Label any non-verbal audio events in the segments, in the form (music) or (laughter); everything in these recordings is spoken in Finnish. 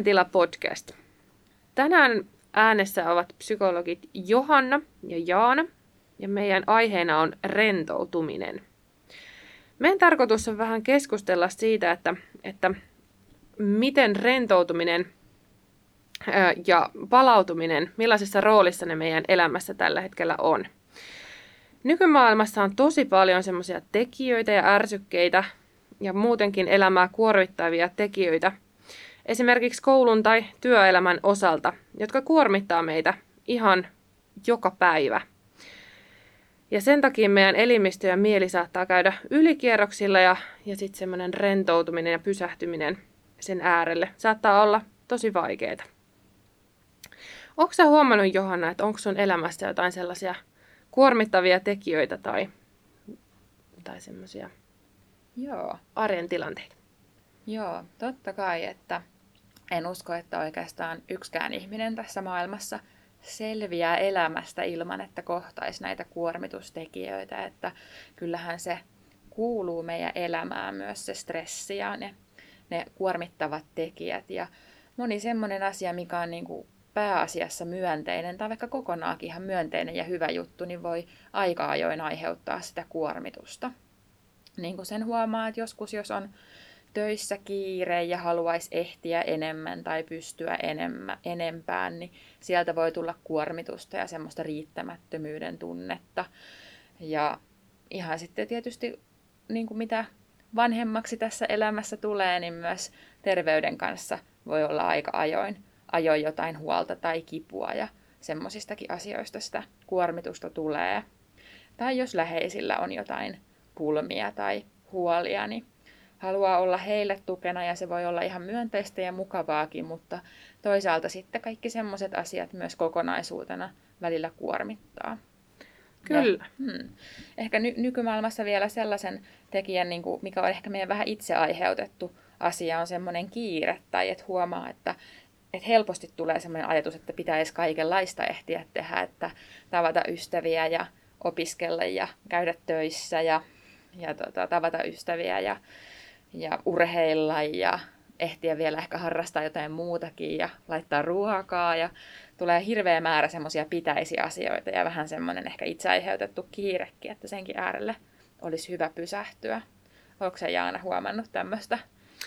Mielentila podcast. Tänään äänessä ovat psykologit Johanna ja Jaana, ja meidän aiheena on rentoutuminen. Meidän tarkoitus on vähän keskustella siitä, että, että miten rentoutuminen ja palautuminen, millaisessa roolissa ne meidän elämässä tällä hetkellä on. Nykymaailmassa on tosi paljon semmoisia tekijöitä ja ärsykkeitä ja muutenkin elämää kuormittavia tekijöitä, esimerkiksi koulun tai työelämän osalta, jotka kuormittaa meitä ihan joka päivä. Ja sen takia meidän elimistö ja mieli saattaa käydä ylikierroksilla ja, ja sitten semmoinen rentoutuminen ja pysähtyminen sen äärelle saattaa olla tosi vaikeaa. Onko sä huomannut, Johanna, että onko sun elämässä jotain sellaisia kuormittavia tekijöitä tai, tai semmoisia Joo. arjen tilanteita? Joo, totta kai, että en usko, että oikeastaan yksikään ihminen tässä maailmassa selviää elämästä ilman, että kohtaisi näitä kuormitustekijöitä, että kyllähän se kuuluu meidän elämään myös se stressi ja ne, ne kuormittavat tekijät ja moni semmoinen asia, mikä on niin kuin pääasiassa myönteinen tai vaikka kokonaankin ihan myönteinen ja hyvä juttu, niin voi aika ajoin aiheuttaa sitä kuormitusta. Niin kuin sen huomaa, että joskus jos on töissä kiire ja haluaisi ehtiä enemmän tai pystyä enemmän, enempään, niin sieltä voi tulla kuormitusta ja semmoista riittämättömyyden tunnetta. Ja ihan sitten tietysti niin kuin mitä vanhemmaksi tässä elämässä tulee, niin myös terveyden kanssa voi olla aika ajoin, ajoin jotain huolta tai kipua ja semmoisistakin asioista sitä kuormitusta tulee. Tai jos läheisillä on jotain pulmia tai huolia, niin haluaa olla heille tukena ja se voi olla ihan myönteistä ja mukavaakin, mutta toisaalta sitten kaikki semmoiset asiat myös kokonaisuutena välillä kuormittaa. Kyllä. Ja, hmm, ehkä ny- nykymaailmassa vielä sellaisen tekijän, niin kuin, mikä on ehkä meidän vähän itse aiheutettu asia, on semmoinen kiire tai että huomaa, että, että helposti tulee semmoinen ajatus, että pitäisi kaikenlaista ehtiä tehdä, että tavata ystäviä ja opiskella ja käydä töissä ja, ja tota, tavata ystäviä ja ja urheilla ja ehtiä vielä ehkä harrastaa jotain muutakin ja laittaa ruokaa ja tulee hirveä määrä semmoisia pitäisiä asioita ja vähän semmoinen ehkä itse aiheutettu kiirekin, että senkin äärelle olisi hyvä pysähtyä. Onko se Jaana huomannut tämmöistä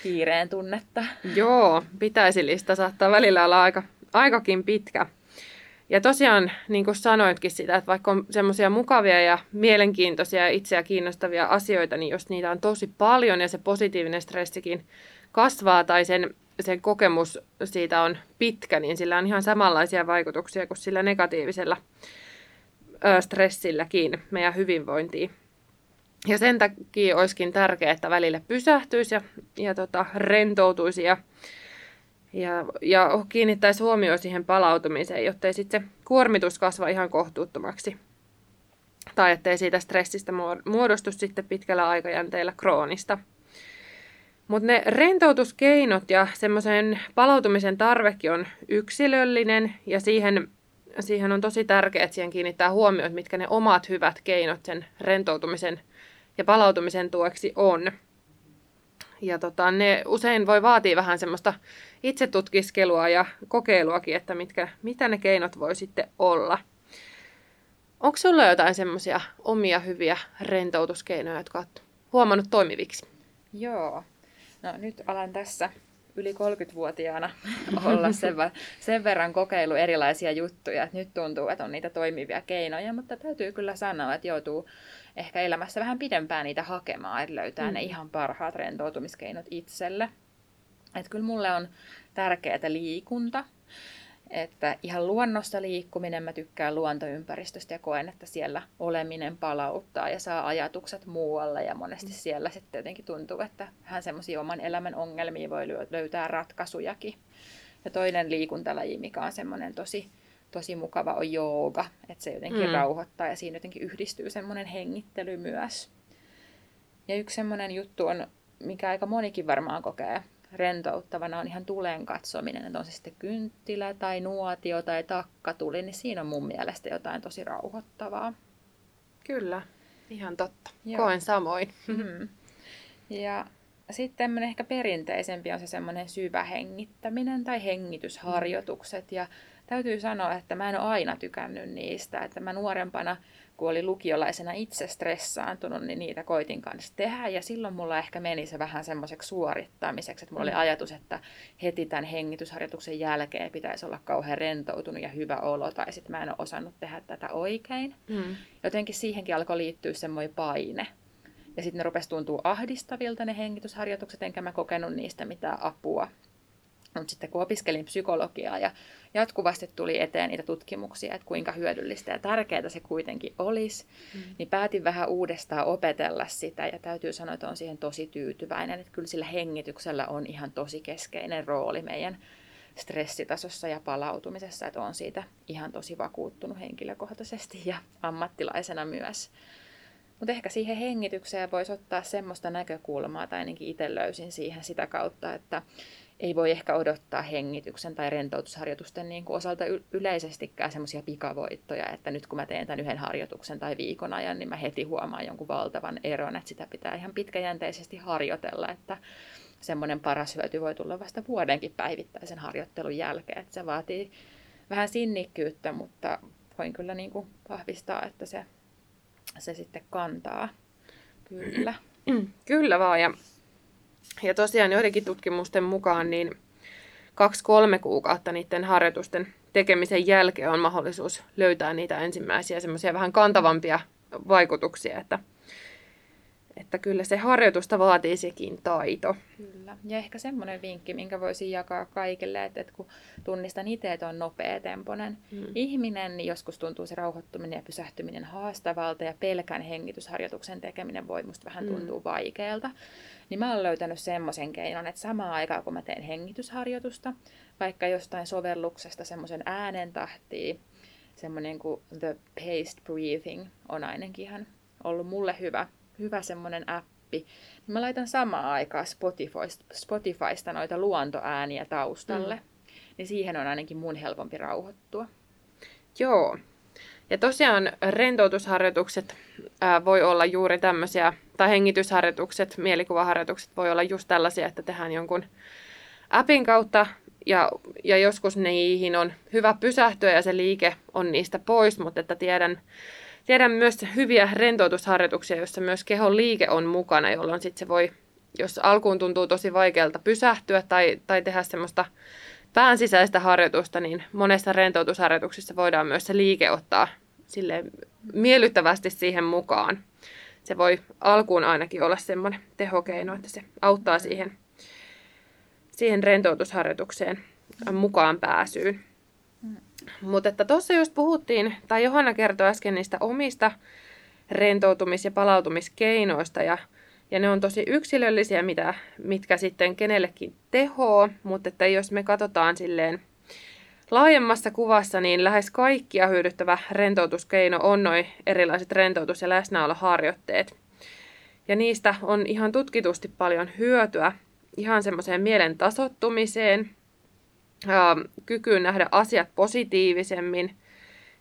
kiireen tunnetta? Joo, pitäisi lista saattaa välillä olla aika, aikakin pitkä. Ja tosiaan, niin kuin sanoitkin sitä, että vaikka on semmoisia mukavia ja mielenkiintoisia ja itseä kiinnostavia asioita, niin jos niitä on tosi paljon ja se positiivinen stressikin kasvaa tai sen, sen kokemus siitä on pitkä, niin sillä on ihan samanlaisia vaikutuksia kuin sillä negatiivisella stressilläkin meidän hyvinvointiin. Ja sen takia olisikin tärkeää, että välillä pysähtyisi ja, ja tota, rentoutuisi ja ja, ja kiinnittäisi huomioon siihen palautumiseen, jottei sitten se kuormitus kasva ihan kohtuuttomaksi. Tai ettei siitä stressistä muodostu sitten pitkällä aikajänteellä kroonista. Mutta ne rentoutuskeinot ja semmoisen palautumisen tarvekin on yksilöllinen ja siihen, siihen on tosi tärkeää, että siihen kiinnittää huomioon, mitkä ne omat hyvät keinot sen rentoutumisen ja palautumisen tueksi on. Ja tota, ne usein voi vaatia vähän semmoista itsetutkiskelua ja kokeiluakin, että mitkä, mitä ne keinot voi sitten olla. Onko sulla jotain semmoisia omia hyviä rentoutuskeinoja, jotka olet huomannut toimiviksi? Joo. No nyt alan tässä yli 30-vuotiaana (laughs) olla sen, sen verran kokeilu erilaisia juttuja, että nyt tuntuu, että on niitä toimivia keinoja, mutta täytyy kyllä sanoa, että joutuu ehkä elämässä vähän pidempään niitä hakemaan, että löytää mm. ne ihan parhaat rentoutumiskeinot itselle. Että kyllä mulle on tärkeää liikunta, että ihan luonnosta liikkuminen, mä tykkään luontoympäristöstä ja koen, että siellä oleminen palauttaa ja saa ajatukset muualle ja monesti mm. siellä sitten jotenkin tuntuu, että hän semmoisia oman elämän ongelmia voi löytää ratkaisujakin. Ja toinen liikuntalaji, mikä on semmoinen tosi, tosi mukava, on jooga, että se jotenkin mm. rauhoittaa ja siinä jotenkin yhdistyy semmoinen hengittely myös. Ja yksi semmoinen juttu on, mikä aika monikin varmaan kokee rentouttavana on ihan tulen katsominen, että on se sitten kynttilä tai nuotio tai takkatuli, niin siinä on mun mielestä jotain tosi rauhoittavaa. Kyllä, ihan totta. Joo. Koen samoin. Mm. Ja sitten tämmöinen ehkä perinteisempi on se semmoinen syvä hengittäminen tai hengitysharjoitukset. Ja täytyy sanoa, että mä en ole aina tykännyt niistä. Että mä nuorempana, kun olin lukiolaisena itse stressaantunut, niin niitä koitin kanssa tehdä. Ja silloin mulla ehkä meni se vähän semmoiseksi suorittamiseksi, että mulla oli mm. ajatus, että heti tämän hengitysharjoituksen jälkeen pitäisi olla kauhean rentoutunut ja hyvä olo. Tai sitten mä en ole osannut tehdä tätä oikein. Mm. Jotenkin siihenkin alkoi liittyä semmoinen paine. Ja sitten ne rupesi tuntua ahdistavilta ne hengitysharjoitukset, enkä mä kokenut niistä mitään apua. Mutta sitten kun opiskelin psykologiaa ja jatkuvasti tuli eteen niitä tutkimuksia, että kuinka hyödyllistä ja tärkeää se kuitenkin olisi, mm. niin päätin vähän uudestaan opetella sitä ja täytyy sanoa, että on siihen tosi tyytyväinen, että kyllä sillä hengityksellä on ihan tosi keskeinen rooli meidän stressitasossa ja palautumisessa, että on siitä ihan tosi vakuuttunut henkilökohtaisesti ja ammattilaisena myös. Mutta ehkä siihen hengitykseen voisi ottaa semmoista näkökulmaa, tai ainakin itse löysin siihen sitä kautta, että ei voi ehkä odottaa hengityksen tai rentoutusharjoitusten niin kuin osalta yleisestikään semmoisia pikavoittoja, että nyt kun mä teen tämän yhden harjoituksen tai viikon ajan, niin mä heti huomaan jonkun valtavan eron, että sitä pitää ihan pitkäjänteisesti harjoitella, että semmoinen paras hyöty voi tulla vasta vuodenkin päivittäisen harjoittelun jälkeen, että se vaatii vähän sinnikkyyttä, mutta voin kyllä niin kuin vahvistaa, että se se sitten kantaa. Kyllä. Kyllä vaan. Ja, ja tosiaan joidenkin tutkimusten mukaan niin kaksi-kolme kuukautta niiden harjoitusten tekemisen jälkeen on mahdollisuus löytää niitä ensimmäisiä semmoisia vähän kantavampia vaikutuksia, että että kyllä se harjoitusta vaatii sekin taito. Kyllä. Ja ehkä semmoinen vinkki, minkä voisin jakaa kaikille, että, että kun tunnistan itse, että on nopea temponen mm. ihminen, niin joskus tuntuu se rauhoittuminen ja pysähtyminen haastavalta ja pelkän hengitysharjoituksen tekeminen voi musta vähän tuntua mm. vaikealta. Niin mä oon löytänyt semmoisen keinon, että samaan aikaan kun mä teen hengitysharjoitusta, vaikka jostain sovelluksesta semmoisen äänen tahtiin, semmoinen kuin The Paced Breathing on ainakin ihan ollut mulle hyvä hyvä semmoinen appi. Mä laitan samaan aikaan Spotifysta, Spotifysta noita luontoääniä taustalle. Mm. Niin siihen on ainakin mun helpompi rauhoittua. Joo. Ja tosiaan rentoutusharjoitukset ää, voi olla juuri tämmöisiä, tai hengitysharjoitukset, mielikuvaharjoitukset voi olla just tällaisia, että tehdään jonkun appin kautta ja, ja joskus niihin on hyvä pysähtyä ja se liike on niistä pois, mutta että tiedän Tiedän myös hyviä rentoutusharjoituksia, joissa myös kehon liike on mukana, jolloin sitten se voi, jos alkuun tuntuu tosi vaikealta pysähtyä tai, tai tehdä semmoista pään sisäistä harjoitusta, niin monessa rentoutusharjoituksissa voidaan myös se liike ottaa sille miellyttävästi siihen mukaan. Se voi alkuun ainakin olla semmoinen tehokeino, että se auttaa siihen, siihen rentoutusharjoitukseen mukaan pääsyyn. Mutta että tuossa just puhuttiin, tai Johanna kertoi äsken niistä omista rentoutumis- ja palautumiskeinoista, ja, ja ne on tosi yksilöllisiä, mitä, mitkä sitten kenellekin tehoo, mutta että jos me katsotaan silleen laajemmassa kuvassa, niin lähes kaikkia hyödyttävä rentoutuskeino on noin erilaiset rentoutus- ja läsnäoloharjoitteet. Ja niistä on ihan tutkitusti paljon hyötyä ihan semmoiseen mielen tasottumiseen, kykyyn nähdä asiat positiivisemmin,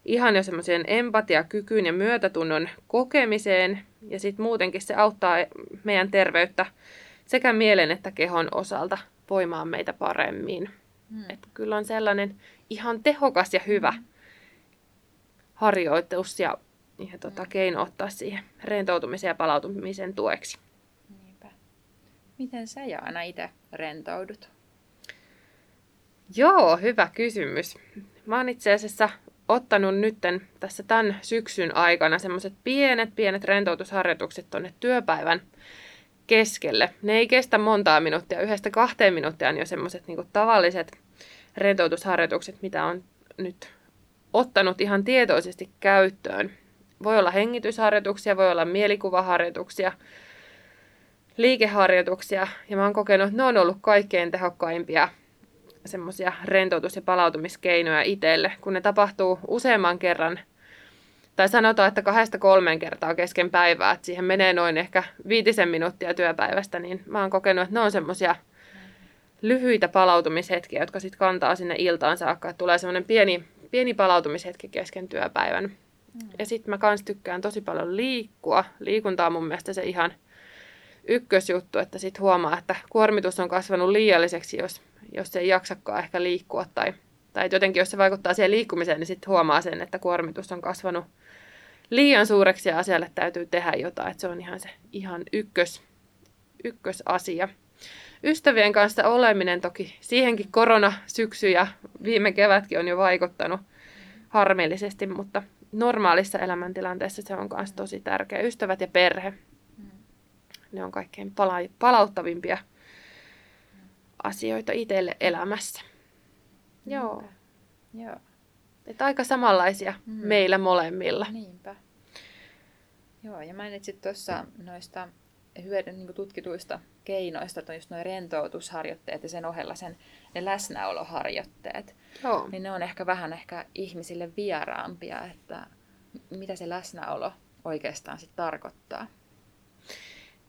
ihan jo semmoiseen empatiakykyyn ja myötätunnon kokemiseen, ja sitten muutenkin se auttaa meidän terveyttä sekä mielen että kehon osalta voimaan meitä paremmin. Mm. Että kyllä on sellainen ihan tehokas ja hyvä mm. harjoitus ja, ja tota, mm. keino ottaa siihen rentoutumisen ja palautumisen tueksi. Niinpä. Miten sä Jaana itse rentoudut? Joo, hyvä kysymys. Mä oon itse asiassa ottanut nytten tässä tämän syksyn aikana semmoiset pienet, pienet rentoutusharjoitukset tonne työpäivän keskelle. Ne ei kestä montaa minuuttia, yhdestä kahteen minuuttia on jo semmoiset niin tavalliset rentoutusharjoitukset, mitä on nyt ottanut ihan tietoisesti käyttöön. Voi olla hengitysharjoituksia, voi olla mielikuvaharjoituksia, liikeharjoituksia, ja mä oon kokenut, että ne on ollut kaikkein tehokkaimpia semmoisia rentoutus- ja palautumiskeinoja itselle, kun ne tapahtuu useamman kerran, tai sanotaan, että kahdesta kolmeen kertaa kesken päivää, että siihen menee noin ehkä viitisen minuuttia työpäivästä, niin mä oon kokenut, että ne on semmoisia lyhyitä palautumishetkiä, jotka sitten kantaa sinne iltaan saakka, että tulee semmoinen pieni, pieni palautumishetki kesken työpäivän. Mm. Ja sitten mä kans tykkään tosi paljon liikkua. Liikunta on mun mielestä se ihan ykkösjuttu, että sitten huomaa, että kuormitus on kasvanut liialliseksi, jos, jos ei jaksakaan ehkä liikkua tai, tai jotenkin jos se vaikuttaa siihen liikkumiseen, niin sitten huomaa sen, että kuormitus on kasvanut liian suureksi ja asialle täytyy tehdä jotain, että se on ihan se ihan ykkös, ykkösasia. Ystävien kanssa oleminen toki, siihenkin korona syksy ja viime kevätkin on jo vaikuttanut harmillisesti, mutta normaalissa elämäntilanteessa se on myös tosi tärkeä. Ystävät ja perhe, ne on kaikkein pala- palauttavimpia asioita itselle elämässä. Joo. Joo. Et aika samanlaisia mm. meillä molemmilla. Niinpä. Joo, ja mainitsit tuossa noista hyödyn niin tutkituista keinoista, että on just noin rentoutusharjoitteet ja sen ohella sen, ne läsnäoloharjoitteet. Joo. Niin ne on ehkä vähän ehkä ihmisille vieraampia, että mitä se läsnäolo oikeastaan sitten tarkoittaa.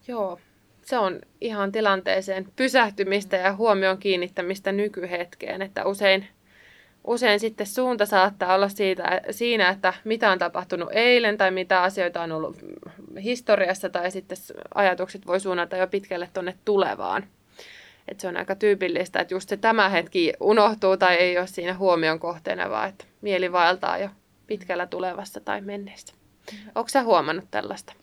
Joo, se on ihan tilanteeseen pysähtymistä ja huomion kiinnittämistä nykyhetkeen, että usein, usein sitten suunta saattaa olla siitä, siinä, että mitä on tapahtunut eilen tai mitä asioita on ollut historiassa tai sitten ajatukset voi suunnata jo pitkälle tuonne tulevaan. Et se on aika tyypillistä, että just se tämä hetki unohtuu tai ei ole siinä huomion kohteena, vaan että mieli vaeltaa jo pitkällä tulevassa tai menneessä. Onko sä huomannut tällaista?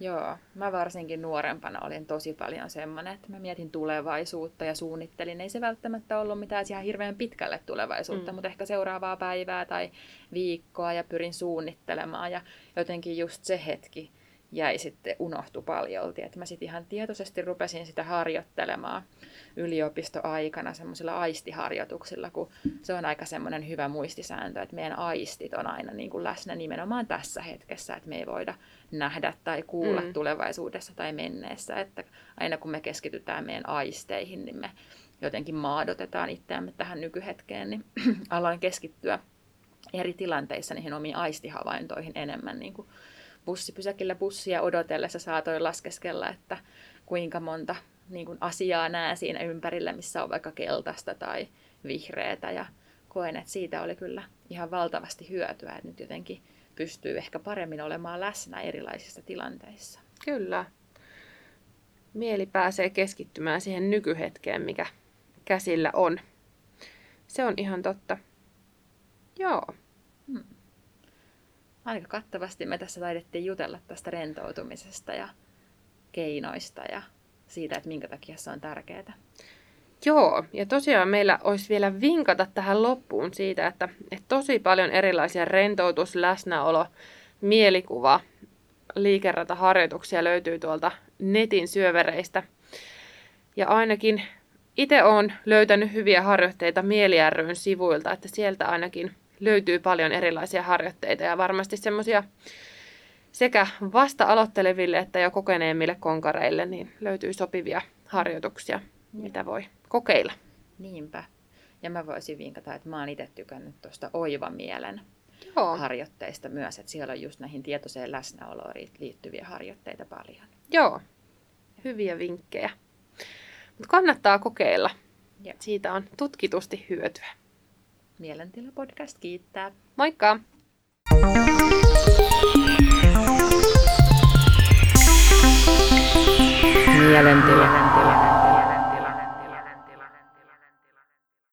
Joo, mä varsinkin nuorempana olin tosi paljon semmoinen, että mä mietin tulevaisuutta ja suunnittelin. Ei se välttämättä ollut mitään ihan hirveän pitkälle tulevaisuutta, mm. mutta ehkä seuraavaa päivää tai viikkoa ja pyrin suunnittelemaan. Ja jotenkin just se hetki jäi sitten unohtu paljolti. Että mä sitten ihan tietoisesti rupesin sitä harjoittelemaan yliopistoaikana semmoisilla aistiharjoituksilla, kun se on aika semmoinen hyvä muistisääntö, että meidän aistit on aina niin kuin läsnä nimenomaan tässä hetkessä, että me ei voida nähdä tai kuulla mm. tulevaisuudessa tai menneessä, että aina kun me keskitytään meidän aisteihin, niin me jotenkin maadotetaan itseämme tähän nykyhetkeen, niin (clears throat) aloin keskittyä eri tilanteissa niihin omiin aistihavaintoihin enemmän niin kuin bussipysäkillä bussia odotellessa saatoin laskeskella, että kuinka monta niin kuin asiaa näe siinä ympärillä, missä on vaikka keltaista tai vihreätä ja koen, että siitä oli kyllä ihan valtavasti hyötyä, että nyt jotenkin pystyy ehkä paremmin olemaan läsnä erilaisissa tilanteissa. Kyllä. Mieli pääsee keskittymään siihen nykyhetkeen, mikä käsillä on. Se on ihan totta. Joo. Hmm. Aika kattavasti me tässä taidettiin jutella tästä rentoutumisesta ja keinoista ja siitä, että minkä takia se on tärkeää. Joo, ja tosiaan meillä olisi vielä vinkata tähän loppuun siitä, että, että tosi paljon erilaisia rentoutus, läsnäolo, mielikuva, liikerataharjoituksia löytyy tuolta netin syövereistä. Ja ainakin itse olen löytänyt hyviä harjoitteita Mieli sivuilta, että sieltä ainakin löytyy paljon erilaisia harjoitteita ja varmasti semmoisia sekä vasta aloitteleville että jo kokeneemmille konkareille niin löytyy sopivia harjoituksia, mitä voi kokeilla. Niinpä. Ja mä voisin vinkata, että mä oon itse tykännyt tuosta oiva mielen Joo. harjoitteista myös, että siellä on just näihin tietoiseen läsnäoloon liittyviä harjoitteita paljon. Joo, hyviä vinkkejä. Mutta kannattaa kokeilla. Joo. Siitä on tutkitusti hyötyä. Mielentila podcast kiittää. Moikka! Mielentila. Mielentila.